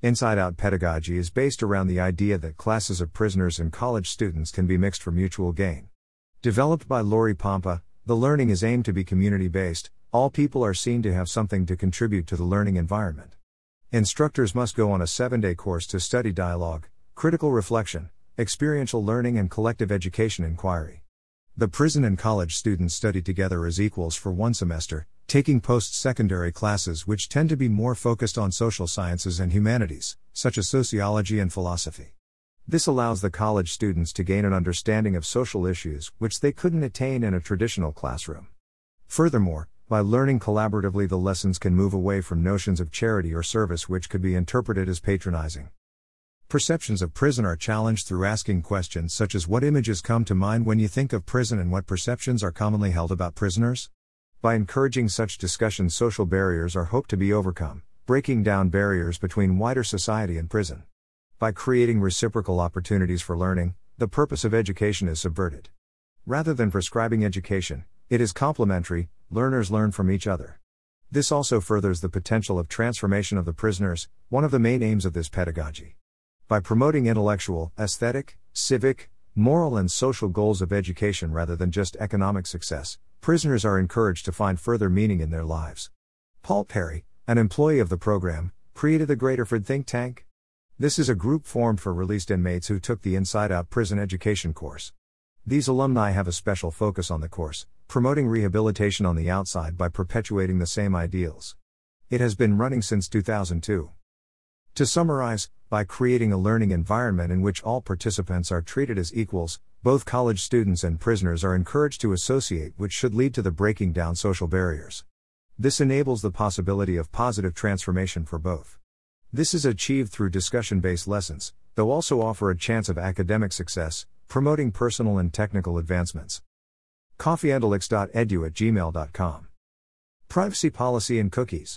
Inside Out pedagogy is based around the idea that classes of prisoners and college students can be mixed for mutual gain. Developed by Lori Pompa, the learning is aimed to be community based, all people are seen to have something to contribute to the learning environment. Instructors must go on a seven day course to study dialogue, critical reflection, experiential learning, and collective education inquiry. The prison and college students study together as equals for one semester, taking post secondary classes which tend to be more focused on social sciences and humanities, such as sociology and philosophy. This allows the college students to gain an understanding of social issues which they couldn't attain in a traditional classroom. Furthermore, by learning collaboratively, the lessons can move away from notions of charity or service which could be interpreted as patronizing. Perceptions of prison are challenged through asking questions such as what images come to mind when you think of prison and what perceptions are commonly held about prisoners? By encouraging such discussions, social barriers are hoped to be overcome, breaking down barriers between wider society and prison. By creating reciprocal opportunities for learning, the purpose of education is subverted. Rather than prescribing education, it is complementary, learners learn from each other. This also furthers the potential of transformation of the prisoners, one of the main aims of this pedagogy. By promoting intellectual, aesthetic, civic, moral, and social goals of education rather than just economic success, prisoners are encouraged to find further meaning in their lives. Paul Perry, an employee of the program, created the Graterford think tank. This is a group formed for released inmates who took the Inside Out prison education course. These alumni have a special focus on the course, promoting rehabilitation on the outside by perpetuating the same ideals. It has been running since 2002. To summarize, by creating a learning environment in which all participants are treated as equals, both college students and prisoners are encouraged to associate, which should lead to the breaking down social barriers. This enables the possibility of positive transformation for both. This is achieved through discussion based lessons, though also offer a chance of academic success, promoting personal and technical advancements. coffeeandalex.edu at gmail.com. Privacy policy and cookies.